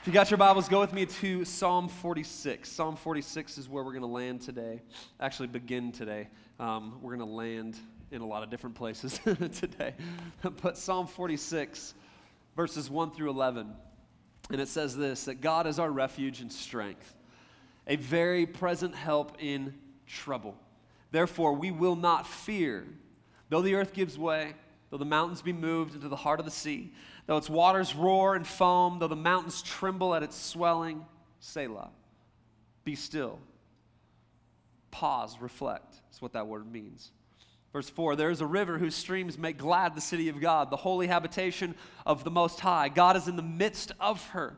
If you got your Bibles, go with me to Psalm 46. Psalm 46 is where we're going to land today. Actually, begin today. Um, we're going to land in a lot of different places today. but Psalm 46, verses 1 through 11. And it says this that God is our refuge and strength, a very present help in trouble. Therefore, we will not fear, though the earth gives way, though the mountains be moved into the heart of the sea Though its waters roar and foam, though the mountains tremble at its swelling, Selah. Be still. Pause, reflect. That's what that word means. Verse 4 There is a river whose streams make glad the city of God, the holy habitation of the Most High. God is in the midst of her.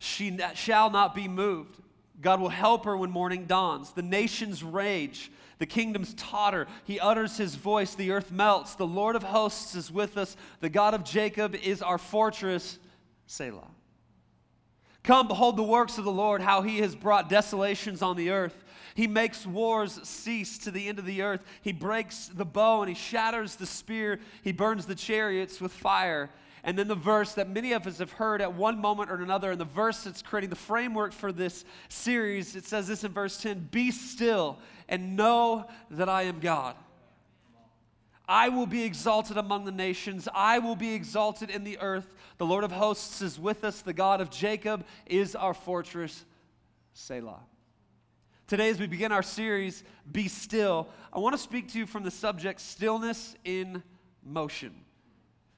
She shall not be moved. God will help her when morning dawns. The nations rage the kingdoms totter. He utters his voice. The earth melts. The Lord of hosts is with us. The God of Jacob is our fortress. Selah. Come, behold the works of the Lord, how he has brought desolations on the earth. He makes wars cease to the end of the earth. He breaks the bow and he shatters the spear. He burns the chariots with fire. And then the verse that many of us have heard at one moment or another, and the verse that's creating the framework for this series, it says this in verse 10 Be still and know that I am God. I will be exalted among the nations. I will be exalted in the earth. The Lord of hosts is with us. The God of Jacob is our fortress. Selah. Today, as we begin our series, Be Still, I want to speak to you from the subject stillness in motion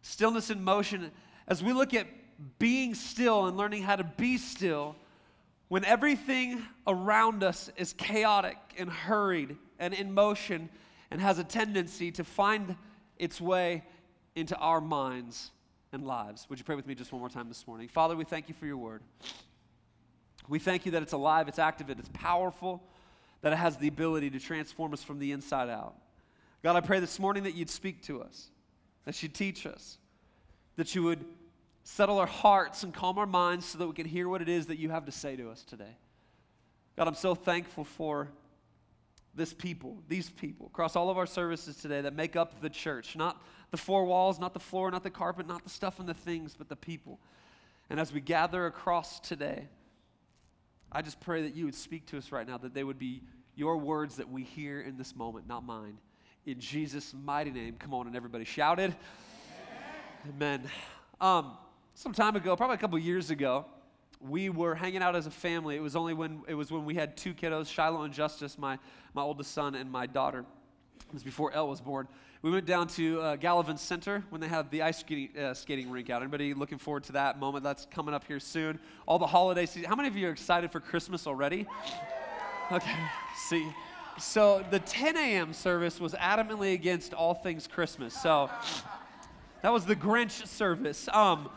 stillness in motion, as we look at being still and learning how to be still, when everything around us is chaotic and hurried and in motion and has a tendency to find its way into our minds and lives. Would you pray with me just one more time this morning? Father, we thank you for your word. We thank you that it's alive, it's active, it's powerful, that it has the ability to transform us from the inside out. God, I pray this morning that you'd speak to us that you'd teach us, that you would settle our hearts and calm our minds so that we can hear what it is that you have to say to us today. God, I'm so thankful for this people, these people, across all of our services today that make up the church. Not the four walls, not the floor, not the carpet, not the stuff and the things, but the people. And as we gather across today, I just pray that you would speak to us right now, that they would be your words that we hear in this moment, not mine in Jesus' mighty name. Come on, and everybody shouted. Amen. Um, some time ago, probably a couple years ago, we were hanging out as a family. It was only when it was when we had two kiddos, Shiloh and Justice, my my oldest son and my daughter. It was before Elle was born. We went down to uh, Gallivan Center when they had the ice skating, uh, skating rink out. Anybody looking forward to that moment? That's coming up here soon. All the holiday season. How many of you are excited for Christmas already? Okay. See, so the 10 a.m. service was adamantly against all things Christmas. So that was the Grinch service. Um,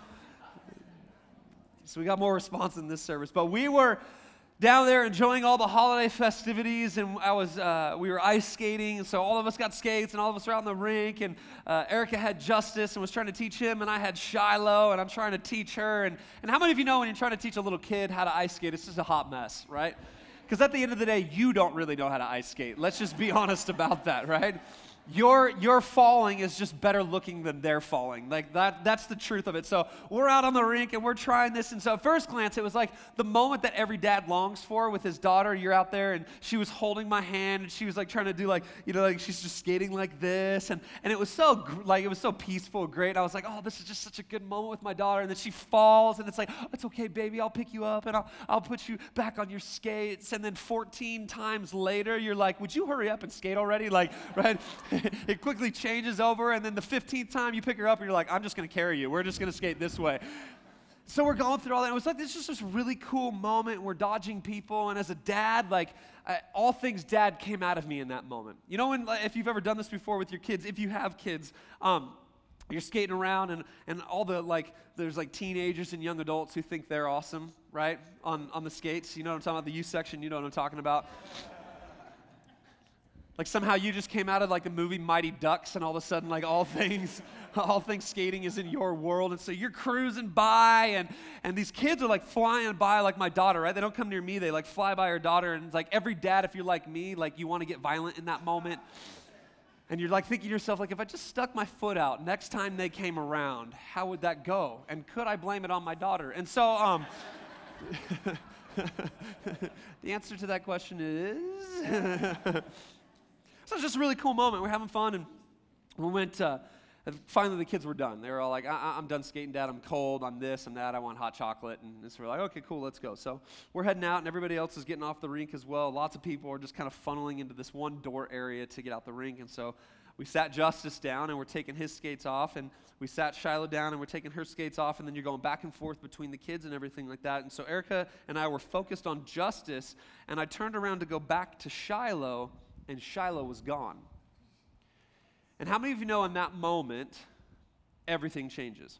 so we got more response in this service. But we were down there enjoying all the holiday festivities, and I was uh, we were ice skating. So all of us got skates, and all of us were out in the rink. And uh, Erica had Justice and was trying to teach him, and I had Shiloh, and I'm trying to teach her. And and how many of you know when you're trying to teach a little kid how to ice skate, it's just a hot mess, right? Because at the end of the day, you don't really know how to ice skate. Let's just be honest about that, right? Your your falling is just better looking than their falling. Like that that's the truth of it. So we're out on the rink and we're trying this. And so at first glance, it was like the moment that every dad longs for with his daughter. You're out there and she was holding my hand and she was like trying to do like, you know, like she's just skating like this. And and it was so like it was so peaceful, great. I was like, oh, this is just such a good moment with my daughter. And then she falls and it's like, it's okay, baby, I'll pick you up and I'll I'll put you back on your skates. And then 14 times later, you're like, would you hurry up and skate already? Like, right? it quickly changes over, and then the 15th time you pick her up, and you're like, I'm just going to carry you. We're just going to skate this way. So we're going through all that. And it was like this is just this really cool moment. We're dodging people, and as a dad, like I, all things dad came out of me in that moment. You know, when if you've ever done this before with your kids, if you have kids, um, you're skating around and, and all the like there's like teenagers and young adults who think they're awesome right on, on the skates you know what i'm talking about the youth section you know what i'm talking about like somehow you just came out of like the movie Mighty Ducks and all of a sudden like all things all things skating is in your world and so you're cruising by and and these kids are like flying by like my daughter, right? They don't come near me, they like fly by her daughter and it's like every dad if you're like me, like you want to get violent in that moment. And you're like thinking to yourself, like, if I just stuck my foot out next time they came around, how would that go? And could I blame it on my daughter? And so, um, the answer to that question is. so it's just a really cool moment. We're having fun, and we went. Uh, finally, the kids were done. They were all like, I- am done skating, Dad. I'm cold. I'm this. I'm that. I want hot chocolate." And so we're like, "Okay, cool. Let's go." So we're heading out, and everybody else is getting off the rink as well. Lots of people are just kind of funneling into this one door area to get out the rink, and so we sat Justice down and we're taking his skates off, and we sat Shiloh down and we're taking her skates off, and then you're going back and forth between the kids and everything like that. And so Erica and I were focused on Justice, and I turned around to go back to Shiloh, and Shiloh was gone. And how many of you know in that moment, everything changes?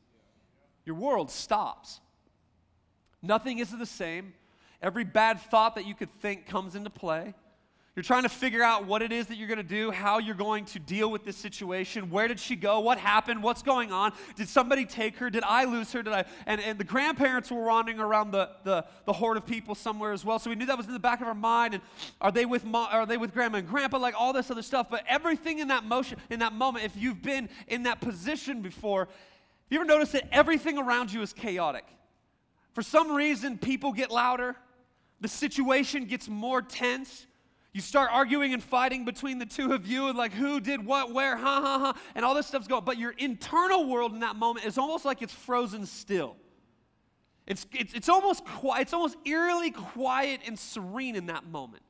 Your world stops. Nothing is the same. Every bad thought that you could think comes into play. You're trying to figure out what it is that you're going to do, how you're going to deal with this situation. Where did she go? What happened? What's going on? Did somebody take her? Did I lose her? Did I? And, and the grandparents were wandering around the, the, the horde of people somewhere as well. So we knew that was in the back of our mind. And are they with mom, are they with grandma and grandpa? Like all this other stuff. But everything in that motion, in that moment, if you've been in that position before, have you ever noticed that everything around you is chaotic? For some reason, people get louder, the situation gets more tense. You start arguing and fighting between the two of you and like who did what, where, ha ha ha, and all this stuff's going. But your internal world in that moment is almost like it's frozen still. It's, it's, it's, almost, quiet, it's almost eerily quiet and serene in that moment.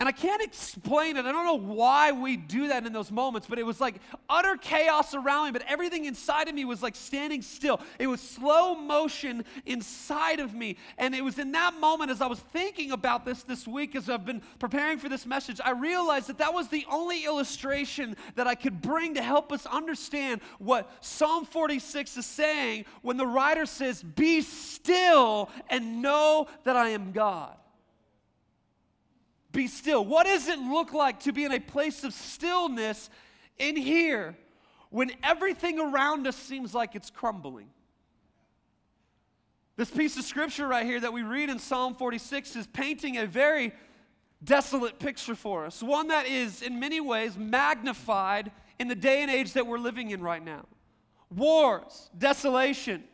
And I can't explain it. I don't know why we do that in those moments, but it was like utter chaos around me, but everything inside of me was like standing still. It was slow motion inside of me. And it was in that moment, as I was thinking about this this week, as I've been preparing for this message, I realized that that was the only illustration that I could bring to help us understand what Psalm 46 is saying when the writer says, Be still and know that I am God. Be still. What does it look like to be in a place of stillness in here when everything around us seems like it's crumbling? This piece of scripture right here that we read in Psalm 46 is painting a very desolate picture for us, one that is in many ways magnified in the day and age that we're living in right now. Wars, desolation,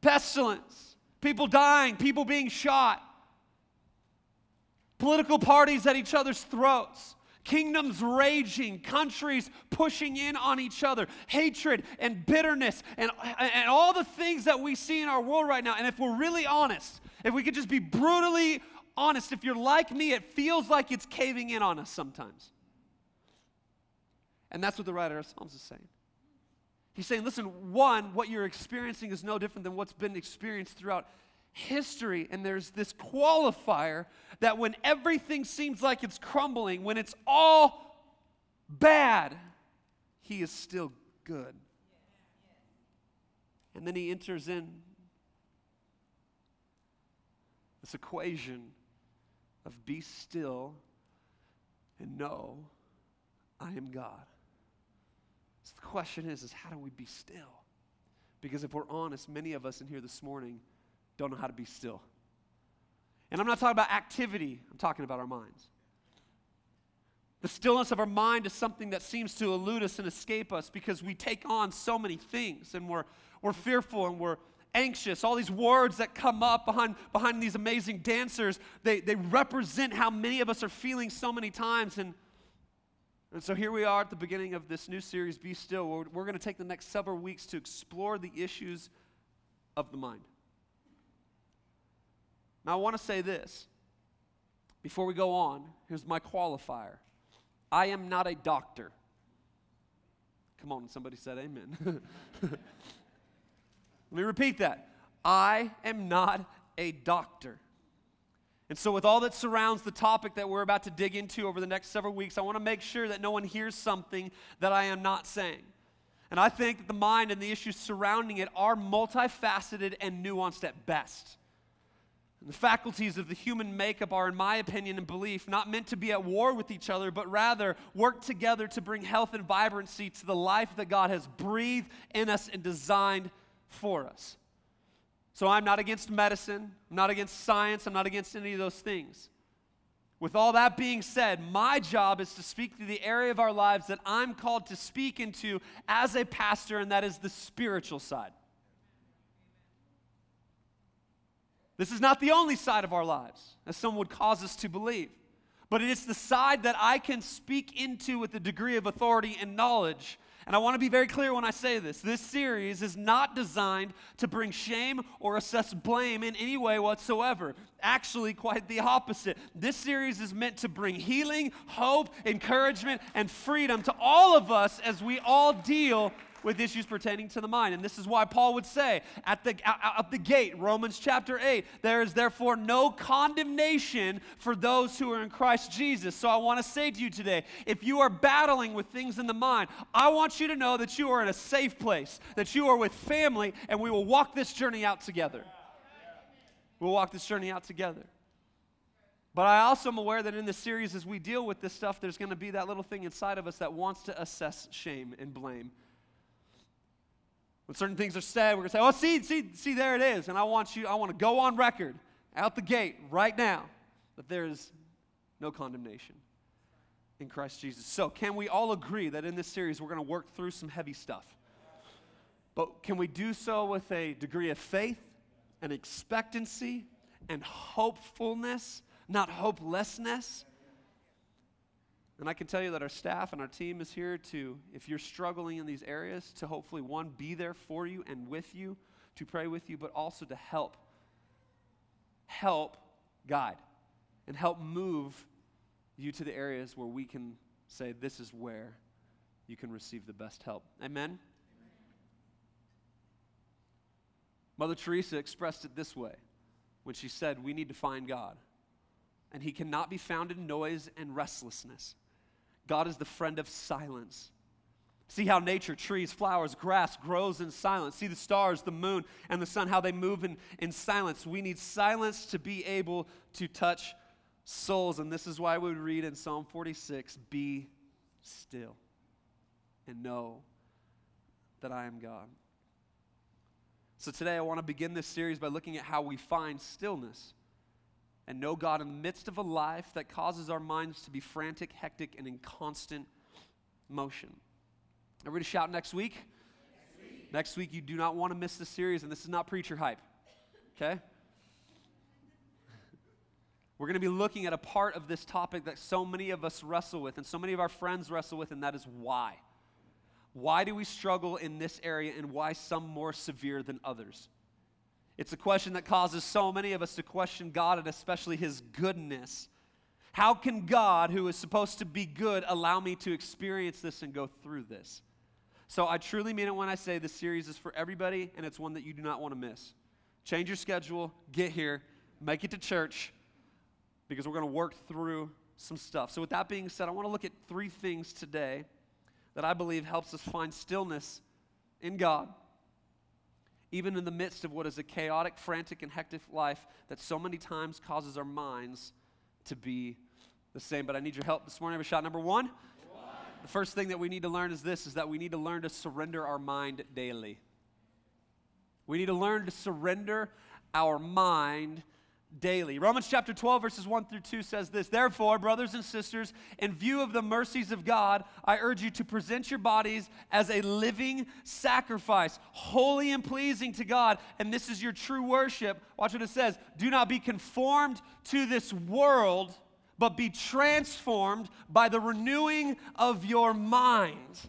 pestilence, people dying, people being shot, political parties at each other's throats, kingdoms raging, countries pushing in on each other, hatred and bitterness, and, and all the things that we see in our world right now. And if we're really honest, if we could just be brutally honest, if you're like me, it feels like it's caving in on us sometimes. And that's what the writer of Psalms is saying. He's saying, listen, one, what you're experiencing is no different than what's been experienced throughout history, and there's this qualifier that when everything seems like it's crumbling, when it's all bad, he is still good. And then he enters in this equation of be still and know I am God. So the question is, is how do we be still? Because if we're honest, many of us in here this morning don't know how to be still. And I'm not talking about activity, I'm talking about our minds. The stillness of our mind is something that seems to elude us and escape us because we take on so many things and we're, we're fearful and we're anxious. All these words that come up behind, behind these amazing dancers, they, they represent how many of us are feeling so many times. And, and so here we are at the beginning of this new series, Be Still. We're, we're going to take the next several weeks to explore the issues of the mind. Now, I want to say this before we go on. Here's my qualifier I am not a doctor. Come on, somebody said amen. Let me repeat that. I am not a doctor. And so, with all that surrounds the topic that we're about to dig into over the next several weeks, I want to make sure that no one hears something that I am not saying. And I think that the mind and the issues surrounding it are multifaceted and nuanced at best. The faculties of the human makeup are, in my opinion and belief, not meant to be at war with each other, but rather work together to bring health and vibrancy to the life that God has breathed in us and designed for us. So I'm not against medicine, I'm not against science, I'm not against any of those things. With all that being said, my job is to speak to the area of our lives that I'm called to speak into as a pastor, and that is the spiritual side. This is not the only side of our lives, as some would cause us to believe, but it is the side that I can speak into with a degree of authority and knowledge and I want to be very clear when I say this. This series is not designed to bring shame or assess blame in any way whatsoever. Actually, quite the opposite. This series is meant to bring healing, hope, encouragement, and freedom to all of us as we all deal with issues pertaining to the mind. And this is why Paul would say at the, at the gate, Romans chapter 8, there is therefore no condemnation for those who are in Christ Jesus. So I want to say to you today if you are battling with things in the mind, I want you to know that you are in a safe place, that you are with family, and we will walk this journey out together. We'll walk this journey out together. But I also am aware that in this series, as we deal with this stuff, there's going to be that little thing inside of us that wants to assess shame and blame. When certain things are said, we're going to say, oh, see, see, see, there it is. And I want you, I want to go on record out the gate right now that there is no condemnation in Christ Jesus. So, can we all agree that in this series we're going to work through some heavy stuff? But can we do so with a degree of faith and expectancy and hopefulness, not hopelessness? And I can tell you that our staff and our team is here to, if you're struggling in these areas, to hopefully, one, be there for you and with you, to pray with you, but also to help. Help guide and help move you to the areas where we can say, this is where you can receive the best help. Amen? Mother Teresa expressed it this way when she said, We need to find God, and He cannot be found in noise and restlessness. God is the friend of silence. See how nature, trees, flowers, grass grows in silence. See the stars, the moon, and the sun, how they move in, in silence. We need silence to be able to touch souls. And this is why we read in Psalm 46 Be still and know that I am God. So today I want to begin this series by looking at how we find stillness and know God in the midst of a life that causes our minds to be frantic, hectic, and in constant motion. Everybody shout next week? Next week, next week you do not want to miss the series, and this is not preacher hype, okay? We're going to be looking at a part of this topic that so many of us wrestle with, and so many of our friends wrestle with, and that is why. Why do we struggle in this area, and why some more severe than others? It's a question that causes so many of us to question God and especially His goodness. How can God, who is supposed to be good, allow me to experience this and go through this? So I truly mean it when I say this series is for everybody and it's one that you do not want to miss. Change your schedule, get here, make it to church, because we're going to work through some stuff. So, with that being said, I want to look at three things today that I believe helps us find stillness in God even in the midst of what is a chaotic, frantic, and hectic life that so many times causes our minds to be the same. But I need your help this morning. Have a shot number one. one. The first thing that we need to learn is this is that we need to learn to surrender our mind daily. We need to learn to surrender our mind daily. Romans chapter 12, verses 1 through 2 says this Therefore, brothers and sisters, in view of the mercies of God, I urge you to present your bodies as a living sacrifice, holy and pleasing to God. And this is your true worship. Watch what it says Do not be conformed to this world, but be transformed by the renewing of your mind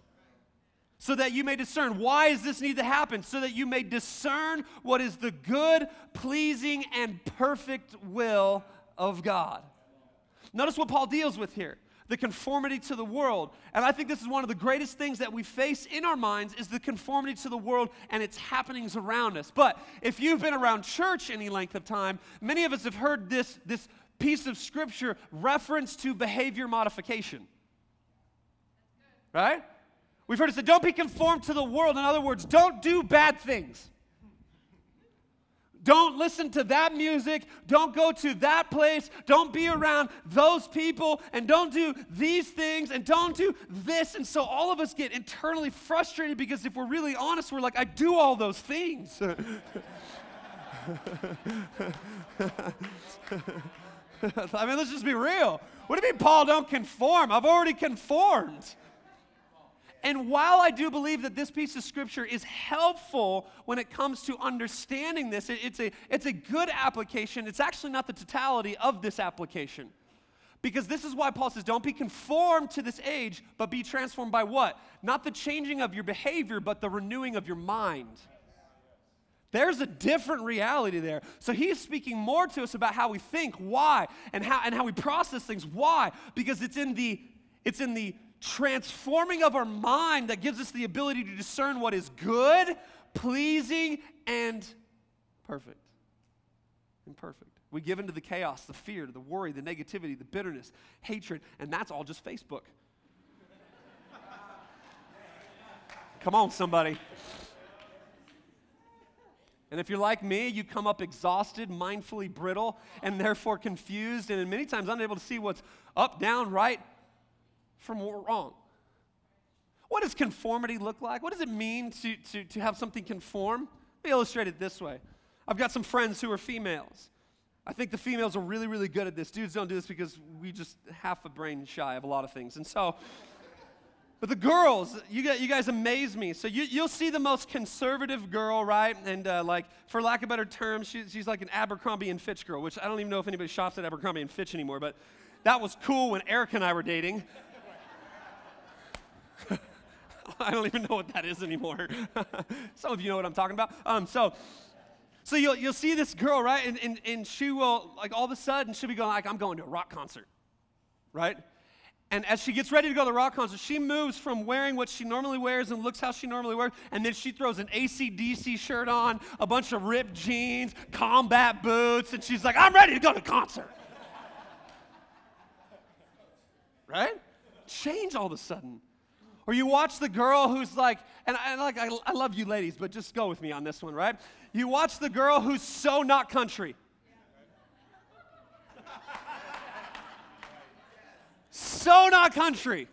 so that you may discern. Why does this need to happen? So that you may discern what is the good, pleasing, and perfect will of God. Notice what Paul deals with here the conformity to the world. And I think this is one of the greatest things that we face in our minds is the conformity to the world and its happenings around us. But if you've been around church any length of time, many of us have heard this, this piece of scripture reference to behavior modification. Right? We've heard it said, don't be conformed to the world. In other words, don't do bad things. Don't listen to that music. Don't go to that place. Don't be around those people. And don't do these things. And don't do this. And so all of us get internally frustrated because if we're really honest, we're like, I do all those things. I mean, let's just be real. What do you mean, Paul, don't conform? I've already conformed. And while I do believe that this piece of scripture is helpful when it comes to understanding this, it, it's, a, it's a good application. It's actually not the totality of this application. Because this is why Paul says, don't be conformed to this age, but be transformed by what? Not the changing of your behavior, but the renewing of your mind. There's a different reality there. So he's speaking more to us about how we think, why, and how, and how we process things. Why? Because it's in the it's in the transforming of our mind that gives us the ability to discern what is good, pleasing, and perfect. Imperfect. We give into the chaos, the fear, the worry, the negativity, the bitterness, hatred, and that's all just Facebook. Come on, somebody. And if you're like me, you come up exhausted, mindfully brittle, and therefore confused, and many times unable to see what's up, down, right from wrong. What does conformity look like? What does it mean to, to, to have something conform? Let me illustrate it this way. I've got some friends who are females. I think the females are really, really good at this. Dudes don't do this because we just half a brain shy of a lot of things. And so, but the girls, you guys, you guys amaze me. So you, you'll see the most conservative girl, right? And uh, like, for lack of better terms, she, she's like an Abercrombie and Fitch girl, which I don't even know if anybody shops at Abercrombie and Fitch anymore, but that was cool when Erica and I were dating. I don't even know what that is anymore. Some of you know what I'm talking about. Um, so, so you'll, you'll see this girl, right? And, and, and she will, like, all of a sudden, she'll be going, like, I'm going to a rock concert, right? And as she gets ready to go to the rock concert, she moves from wearing what she normally wears and looks how she normally wears, and then she throws an ACDC shirt on, a bunch of ripped jeans, combat boots, and she's like, I'm ready to go to concert. right? Change all of a sudden. Or you watch the girl who's like, and I, like, I, I love you ladies, but just go with me on this one, right? You watch the girl who's so not country. so not country.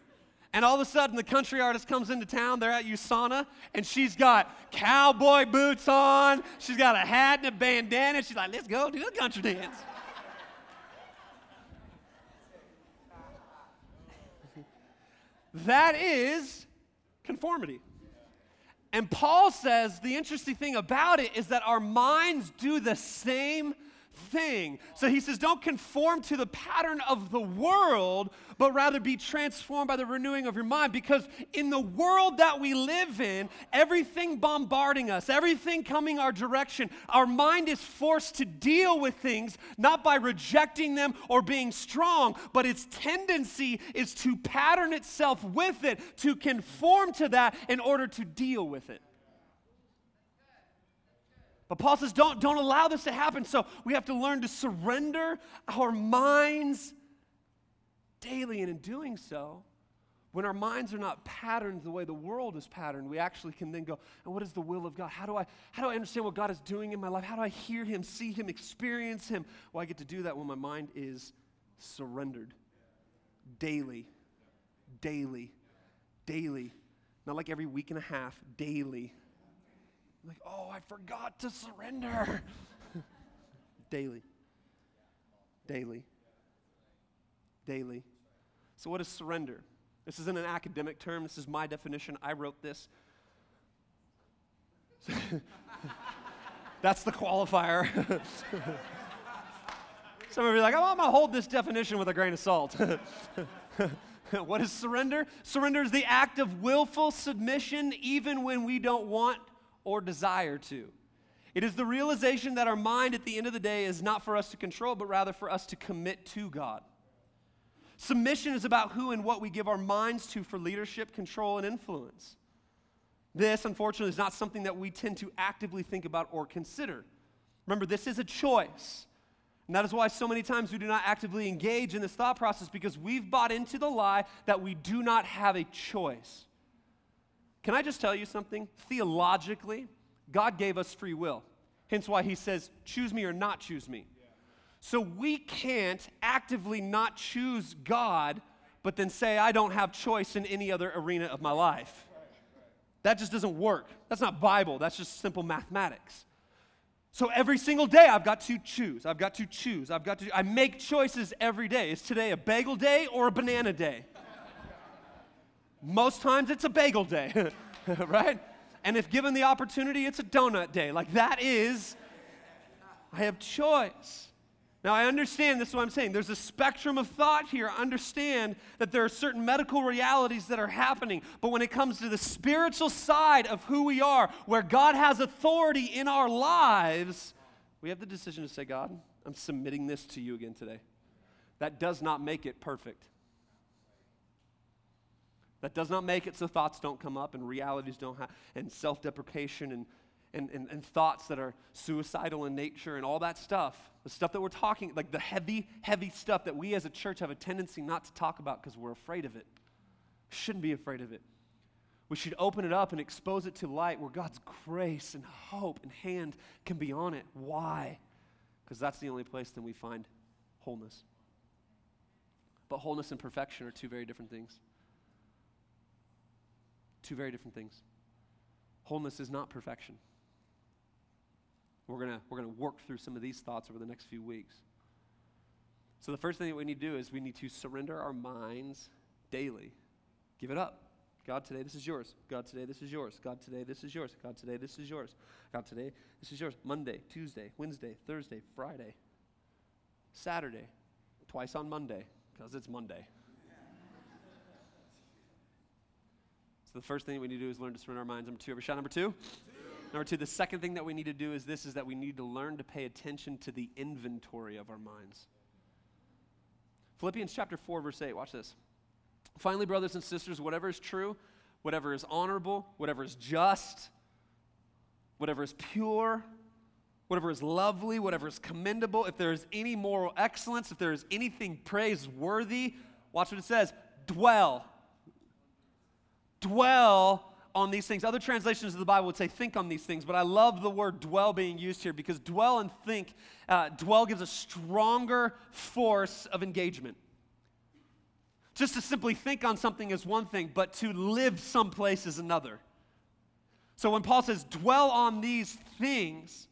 And all of a sudden, the country artist comes into town. They're at USANA, and she's got cowboy boots on. She's got a hat and a bandana. She's like, let's go do the country dance. That is conformity. And Paul says the interesting thing about it is that our minds do the same thing. So he says, don't conform to the pattern of the world, but rather be transformed by the renewing of your mind. Because in the world that we live in, everything bombarding us, everything coming our direction, our mind is forced to deal with things not by rejecting them or being strong, but its tendency is to pattern itself with it, to conform to that in order to deal with it. But Paul says, don't, don't allow this to happen. So we have to learn to surrender our minds daily. And in doing so, when our minds are not patterned the way the world is patterned, we actually can then go, and what is the will of God? How do I how do I understand what God is doing in my life? How do I hear him, see him, experience him? Well, I get to do that when my mind is surrendered daily. Daily. Daily. Not like every week and a half, daily like, oh, I forgot to surrender. Daily. Daily. Daily. So, what is surrender? This isn't an academic term, this is my definition. I wrote this. That's the qualifier. Some of you are like, I'm going to hold this definition with a grain of salt. what is surrender? Surrender is the act of willful submission even when we don't want or desire to. It is the realization that our mind at the end of the day is not for us to control, but rather for us to commit to God. Submission is about who and what we give our minds to for leadership, control, and influence. This, unfortunately, is not something that we tend to actively think about or consider. Remember, this is a choice. And that is why so many times we do not actively engage in this thought process because we've bought into the lie that we do not have a choice. Can I just tell you something? Theologically, God gave us free will. Hence why he says, choose me or not choose me. So we can't actively not choose God, but then say, I don't have choice in any other arena of my life. That just doesn't work. That's not Bible, that's just simple mathematics. So every single day I've got to choose. I've got to choose. I've got to I make choices every day. Is today a bagel day or a banana day? Most times it's a bagel day, right? And if given the opportunity, it's a donut day. Like that is, I have choice. Now, I understand this is what I'm saying. There's a spectrum of thought here. Understand that there are certain medical realities that are happening. But when it comes to the spiritual side of who we are, where God has authority in our lives, we have the decision to say, God, I'm submitting this to you again today. That does not make it perfect. That does not make it so thoughts don't come up and realities don't have, and self deprecation and, and, and, and thoughts that are suicidal in nature and all that stuff. The stuff that we're talking, like the heavy, heavy stuff that we as a church have a tendency not to talk about because we're afraid of it. Shouldn't be afraid of it. We should open it up and expose it to light where God's grace and hope and hand can be on it. Why? Because that's the only place that we find wholeness. But wholeness and perfection are two very different things. Two very different things. Wholeness is not perfection. We're going we're going to work through some of these thoughts over the next few weeks. So, the first thing that we need to do is we need to surrender our minds daily. Give it up. God, today this is yours. God, today this is yours. God, today this is yours. God, today this is yours. God, today this is yours. Monday, Tuesday, Wednesday, Thursday, Friday, Saturday, twice on Monday, because it's Monday. So the first thing we need to do is learn to surrender our minds. Number two, every shot number two? two. Number two, the second thing that we need to do is this, is that we need to learn to pay attention to the inventory of our minds. Philippians chapter 4, verse 8, watch this. Finally, brothers and sisters, whatever is true, whatever is honorable, whatever is just, whatever is pure, whatever is lovely, whatever is commendable, if there is any moral excellence, if there is anything praiseworthy, watch what it says dwell dwell on these things. Other translations of the Bible would say think on these things, but I love the word dwell being used here because dwell and think, uh, dwell gives a stronger force of engagement. Just to simply think on something is one thing, but to live someplace is another. So when Paul says, dwell on these things,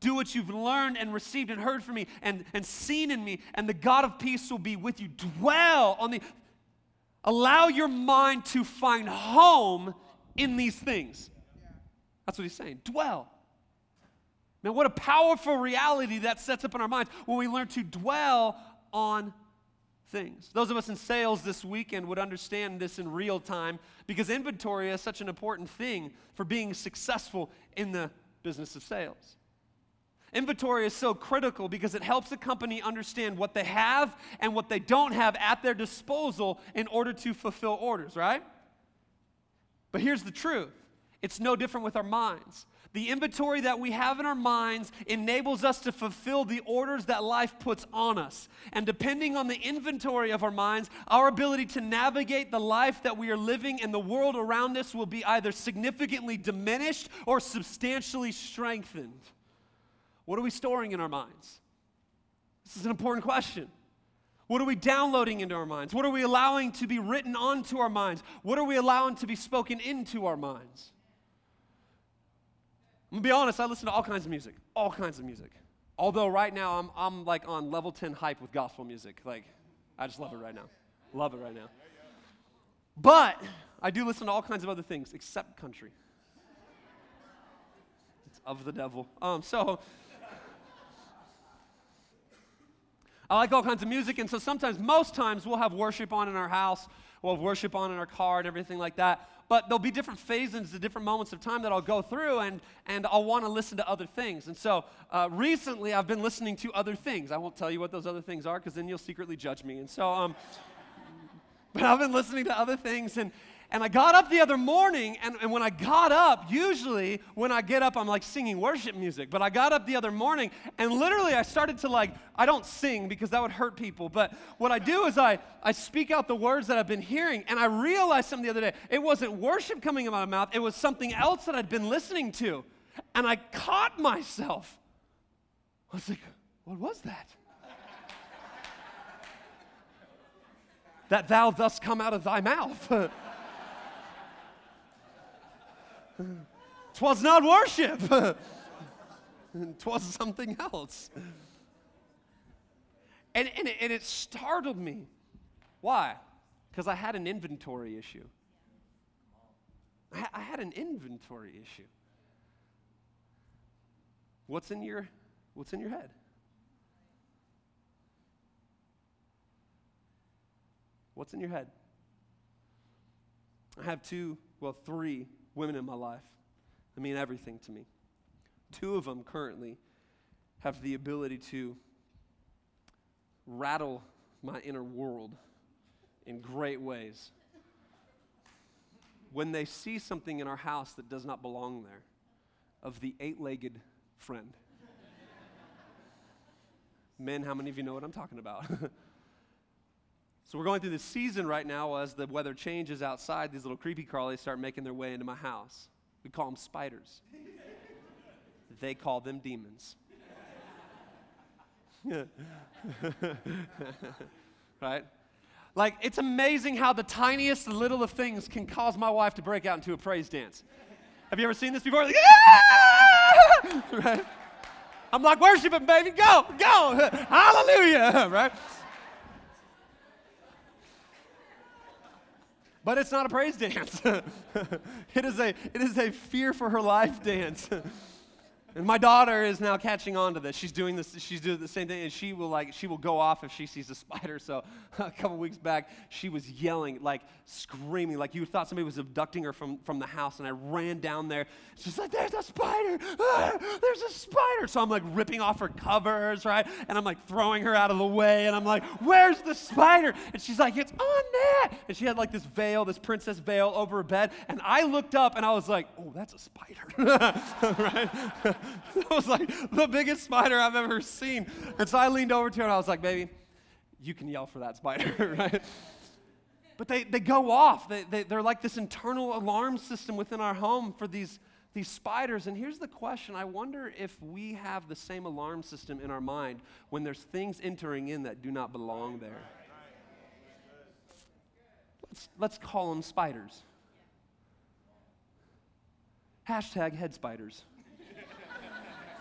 do what you've learned and received and heard from me and, and seen in me, and the God of peace will be with you. Dwell on the Allow your mind to find home in these things. That's what he's saying. Dwell. Man, what a powerful reality that sets up in our minds when we learn to dwell on things. Those of us in sales this weekend would understand this in real time because inventory is such an important thing for being successful in the business of sales. Inventory is so critical because it helps a company understand what they have and what they don't have at their disposal in order to fulfill orders, right? But here's the truth it's no different with our minds. The inventory that we have in our minds enables us to fulfill the orders that life puts on us. And depending on the inventory of our minds, our ability to navigate the life that we are living and the world around us will be either significantly diminished or substantially strengthened. What are we storing in our minds? This is an important question. What are we downloading into our minds? What are we allowing to be written onto our minds? What are we allowing to be spoken into our minds? I'm gonna be honest, I listen to all kinds of music, all kinds of music. Although right now I'm, I'm like on level 10 hype with gospel music. Like, I just love it right now. Love it right now. But I do listen to all kinds of other things except country. It's of the devil. Um, so I like all kinds of music, and so sometimes, most times, we'll have worship on in our house, we'll have worship on in our car, and everything like that. But there'll be different phases, the different moments of time that I'll go through, and, and I'll want to listen to other things. And so uh, recently, I've been listening to other things. I won't tell you what those other things are, because then you'll secretly judge me. And so, um, but I've been listening to other things, and, and I got up the other morning, and, and when I got up, usually when I get up, I'm like singing worship music. But I got up the other morning, and literally I started to like, I don't sing because that would hurt people. But what I do is I, I speak out the words that I've been hearing. And I realized something the other day. It wasn't worship coming in my mouth, it was something else that I'd been listening to. And I caught myself. I was like, what was that? that thou thus come out of thy mouth. Twas not worship. Twas something else. And, and, it, and it startled me. Why? Because I had an inventory issue. I, I had an inventory issue. What's in your what's in your head? What's in your head? I have two, well, three women in my life. I mean everything to me. Two of them currently have the ability to rattle my inner world in great ways. When they see something in our house that does not belong there, of the eight legged friend. Men, how many of you know what I'm talking about? so we're going through this season right now as the weather changes outside, these little creepy crawlies start making their way into my house. We call them spiders. they call them demons. right? Like, it's amazing how the tiniest little of things can cause my wife to break out into a praise dance. Have you ever seen this before? Like, right? I'm like, worship him, baby. Go, go. Hallelujah. Right? But it's not a praise dance. it, is a, it is a fear for her life dance. And my daughter is now catching on to this. She's doing this. She's doing the same thing, and she will like she will go off if she sees a spider. So a couple weeks back, she was yelling, like screaming, like you thought somebody was abducting her from from the house. And I ran down there. She's like, "There's a spider! Ah, there's a spider!" So I'm like ripping off her covers, right? And I'm like throwing her out of the way. And I'm like, "Where's the spider?" And she's like, "It's on that!" And she had like this veil, this princess veil over her bed. And I looked up, and I was like, "Oh, that's a spider!" right? that was like the biggest spider I've ever seen. And so I leaned over to her and I was like, baby, you can yell for that spider, right? But they, they go off. They, they, they're like this internal alarm system within our home for these, these spiders. And here's the question I wonder if we have the same alarm system in our mind when there's things entering in that do not belong there. Let's, let's call them spiders. Hashtag head spiders.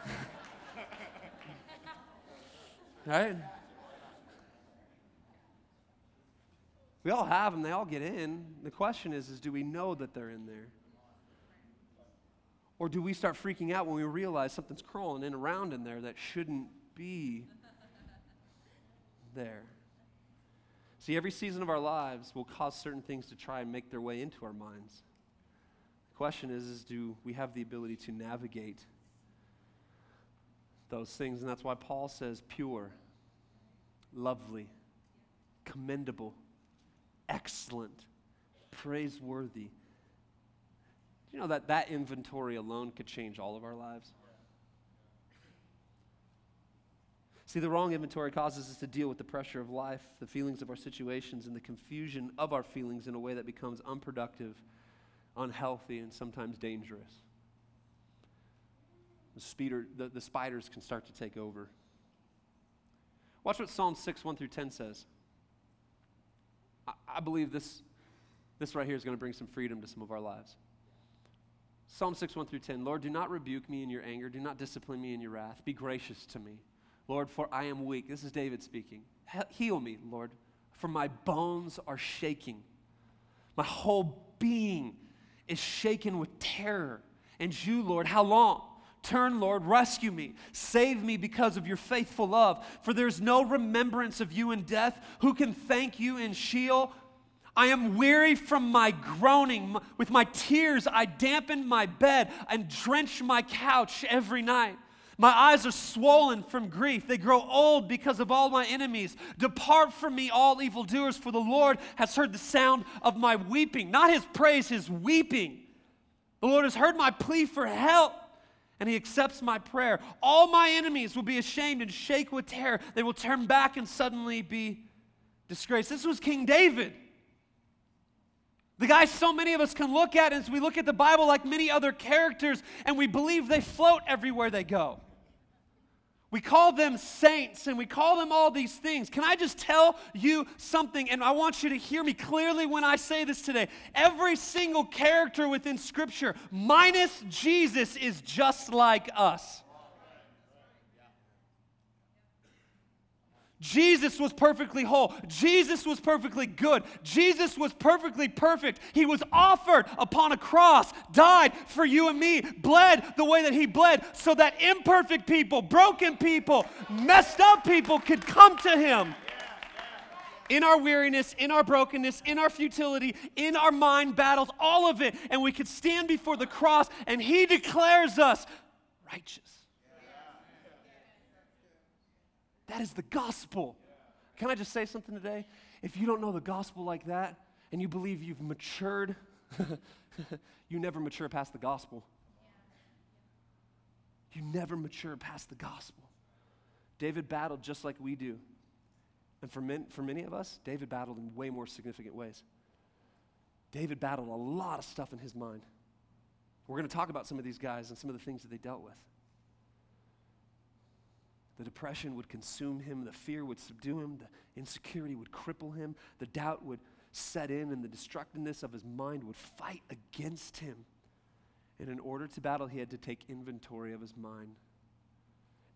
right? We all have them, they all get in. The question is, is do we know that they're in there? Or do we start freaking out when we realize something's crawling in around in there that shouldn't be there? See, every season of our lives will cause certain things to try and make their way into our minds. The question is, is do we have the ability to navigate those things. And that's why Paul says pure, lovely, commendable, excellent, praiseworthy. Do you know that that inventory alone could change all of our lives? See, the wrong inventory causes us to deal with the pressure of life, the feelings of our situations, and the confusion of our feelings in a way that becomes unproductive, unhealthy, and sometimes dangerous the, speeder, the, the spiders can start to take over. Watch what Psalm 6, 1 through 10 says. I, I believe this, this right here is going to bring some freedom to some of our lives. Psalm 6, 1 through 10. Lord, do not rebuke me in your anger. Do not discipline me in your wrath. Be gracious to me. Lord, for I am weak. This is David speaking. Heal me, Lord, for my bones are shaking. My whole being is shaken with terror. And you, Lord, how long? Turn, Lord, rescue me. Save me because of your faithful love. For there's no remembrance of you in death. Who can thank you in Sheol? I am weary from my groaning. With my tears, I dampen my bed and drench my couch every night. My eyes are swollen from grief. They grow old because of all my enemies. Depart from me, all evildoers, for the Lord has heard the sound of my weeping. Not his praise, his weeping. The Lord has heard my plea for help and he accepts my prayer. All my enemies will be ashamed and shake with terror. They will turn back and suddenly be disgraced. This was King David. The guy so many of us can look at as we look at the Bible like many other characters, and we believe they float everywhere they go. We call them saints and we call them all these things. Can I just tell you something? And I want you to hear me clearly when I say this today. Every single character within Scripture, minus Jesus, is just like us. Jesus was perfectly whole. Jesus was perfectly good. Jesus was perfectly perfect. He was offered upon a cross, died for you and me, bled the way that He bled, so that imperfect people, broken people, messed up people could come to Him. In our weariness, in our brokenness, in our futility, in our mind battles, all of it, and we could stand before the cross, and He declares us righteous. That is the gospel. Can I just say something today? If you don't know the gospel like that and you believe you've matured, you never mature past the gospel. You never mature past the gospel. David battled just like we do. And for, men, for many of us, David battled in way more significant ways. David battled a lot of stuff in his mind. We're going to talk about some of these guys and some of the things that they dealt with. The depression would consume him, the fear would subdue him, the insecurity would cripple him, the doubt would set in, and the destructiveness of his mind would fight against him. And in order to battle, he had to take inventory of his mind.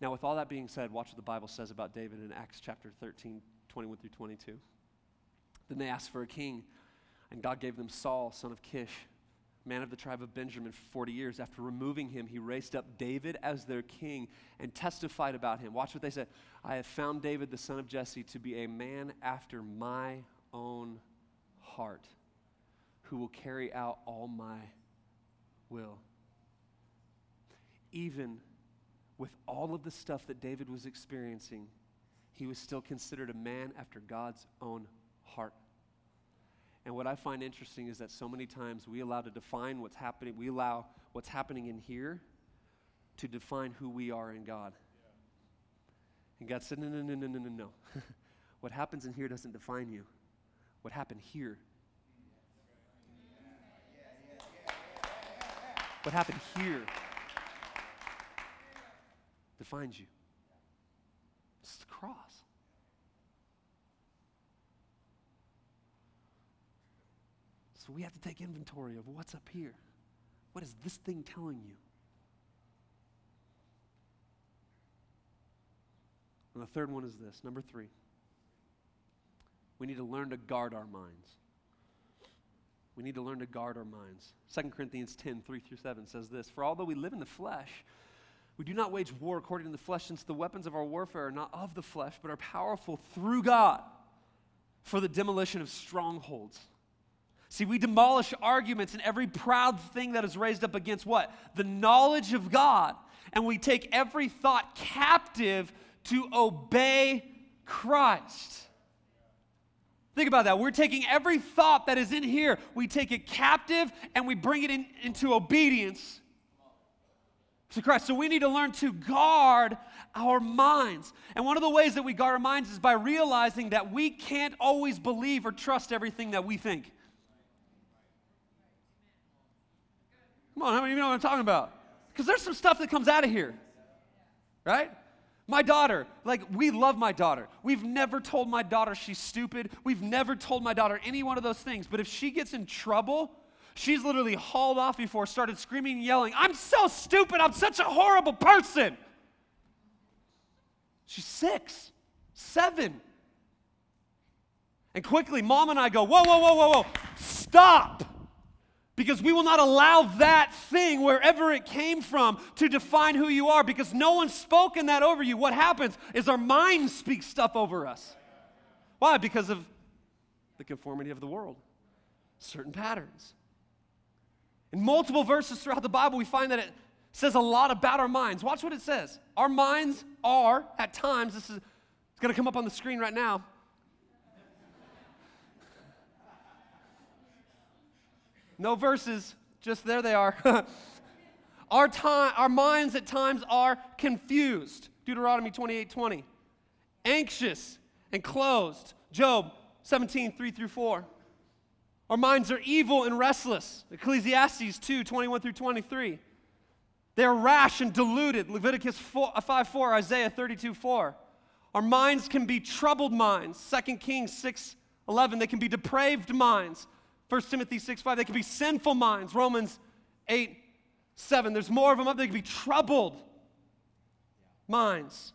Now, with all that being said, watch what the Bible says about David in Acts chapter 13, 21 through 22. Then they asked for a king, and God gave them Saul, son of Kish man of the tribe of Benjamin for 40 years. After removing him, he raised up David as their king and testified about him. Watch what they said I have found David, the son of Jesse, to be a man after my own heart, who will carry out all my will. Even with all of the stuff that David was experiencing, he was still considered a man after God's own heart. And what I find interesting is that so many times we allow to define what's happening, we allow what's happening in here to define who we are in God. And God said, no, no, no, no, no, no, no. what happens in here doesn't define you. What happened here. What happened here defines you. It's the cross. So we have to take inventory of what's up here. What is this thing telling you? And the third one is this number three. We need to learn to guard our minds. We need to learn to guard our minds. 2 Corinthians 10, 3 through 7 says this For although we live in the flesh, we do not wage war according to the flesh, since the weapons of our warfare are not of the flesh, but are powerful through God for the demolition of strongholds. See, we demolish arguments and every proud thing that is raised up against what? The knowledge of God. And we take every thought captive to obey Christ. Think about that. We're taking every thought that is in here, we take it captive and we bring it in, into obedience to Christ. So we need to learn to guard our minds. And one of the ways that we guard our minds is by realizing that we can't always believe or trust everything that we think. Come on, how many of you know what I'm talking about? Because there's some stuff that comes out of here, right? My daughter, like, we love my daughter. We've never told my daughter she's stupid. We've never told my daughter any one of those things. But if she gets in trouble, she's literally hauled off before, started screaming and yelling, I'm so stupid. I'm such a horrible person. She's six, seven. And quickly, mom and I go, Whoa, whoa, whoa, whoa, whoa, stop. Because we will not allow that thing, wherever it came from, to define who you are because no one's spoken that over you. What happens is our mind speaks stuff over us. Why? Because of the conformity of the world, certain patterns. In multiple verses throughout the Bible, we find that it says a lot about our minds. Watch what it says. Our minds are, at times, this is going to come up on the screen right now. No verses, just there they are. our, time, our minds at times are confused. Deuteronomy 28 20. Anxious and closed. Job 17 3 through 4. Our minds are evil and restless. Ecclesiastes 2 21 through 23. They are rash and deluded. Leviticus 4, uh, 5 4, Isaiah 32 4. Our minds can be troubled minds. 2 Kings 6 11. They can be depraved minds. 1 Timothy 6 5, they can be sinful minds. Romans 8 7, there's more of them up. They can be troubled minds.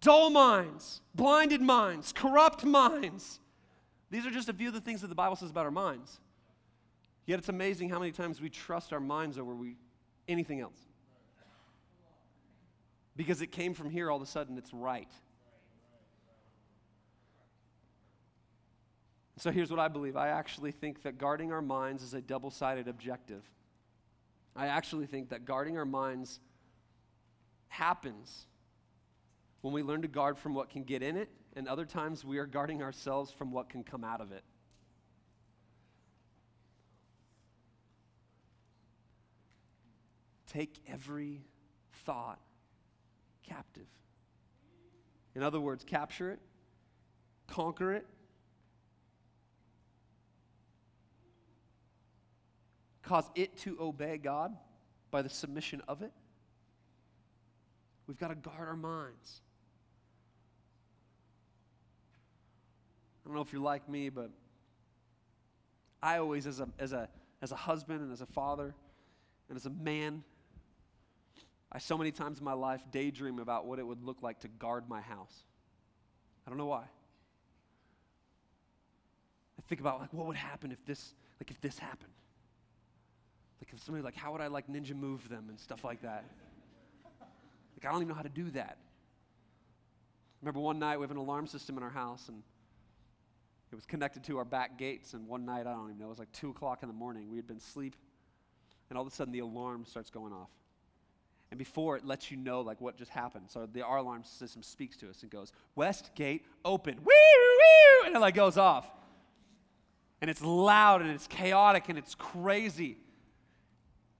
dull minds, blinded minds, corrupt minds. These are just a few of the things that the Bible says about our minds. Yet it's amazing how many times we trust our minds over we, anything else. Because it came from here, all of a sudden it's right. So here's what I believe I actually think that guarding our minds is a double sided objective. I actually think that guarding our minds happens when we learn to guard from what can get in it, and other times we are guarding ourselves from what can come out of it. Take every thought captive. In other words, capture it, conquer it, cause it to obey God by the submission of it. We've got to guard our minds. I don't know if you're like me, but I always, as a, as a, as a husband and as a father and as a man, I so many times in my life daydream about what it would look like to guard my house. I don't know why. I think about like what would happen if this like if this happened. Like if somebody like, how would I like ninja move them and stuff like that? Like I don't even know how to do that. Remember one night we have an alarm system in our house and it was connected to our back gates. And one night, I don't even know, it was like two o'clock in the morning. We had been asleep, and all of a sudden the alarm starts going off. And before it lets you know like what just happened. So the our alarm system speaks to us and goes, West gate open. Woo, woo, and it like goes off. And it's loud and it's chaotic and it's crazy.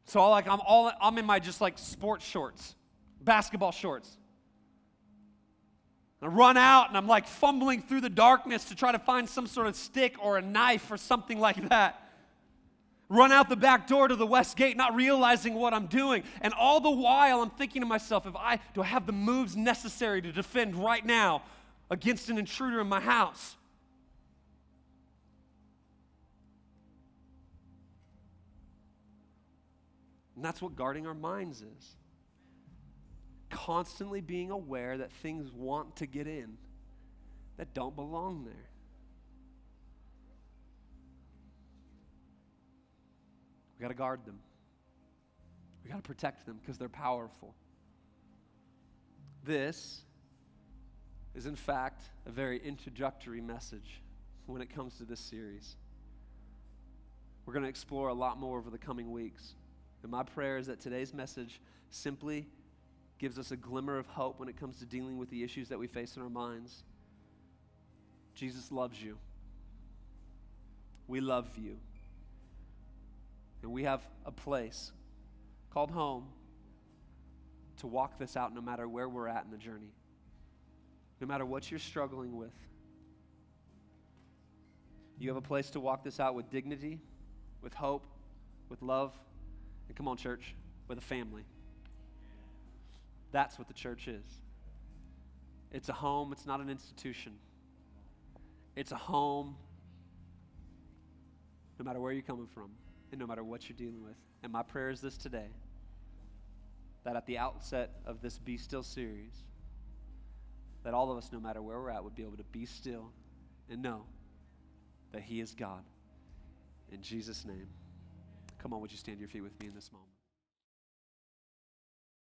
So all, like I'm all I'm in my just like sports shorts, basketball shorts. I run out and I'm like fumbling through the darkness to try to find some sort of stick or a knife or something like that. Run out the back door to the west gate, not realizing what I'm doing. And all the while, I'm thinking to myself, if I do I have the moves necessary to defend right now against an intruder in my house? And that's what guarding our minds is. Constantly being aware that things want to get in that don't belong there. We got to guard them. We got to protect them because they're powerful. This is, in fact, a very introductory message when it comes to this series. We're going to explore a lot more over the coming weeks. And my prayer is that today's message simply gives us a glimmer of hope when it comes to dealing with the issues that we face in our minds. Jesus loves you. We love you. And we have a place called home to walk this out no matter where we're at in the journey, no matter what you're struggling with. You have a place to walk this out with dignity, with hope, with love, and come on, church, with a family. That's what the church is. It's a home, it's not an institution. It's a home no matter where you're coming from and no matter what you're dealing with. And my prayer is this today that at the outset of this Be Still series, that all of us, no matter where we're at, would be able to be still and know that He is God. In Jesus' name. Come on, would you stand your feet with me in this moment?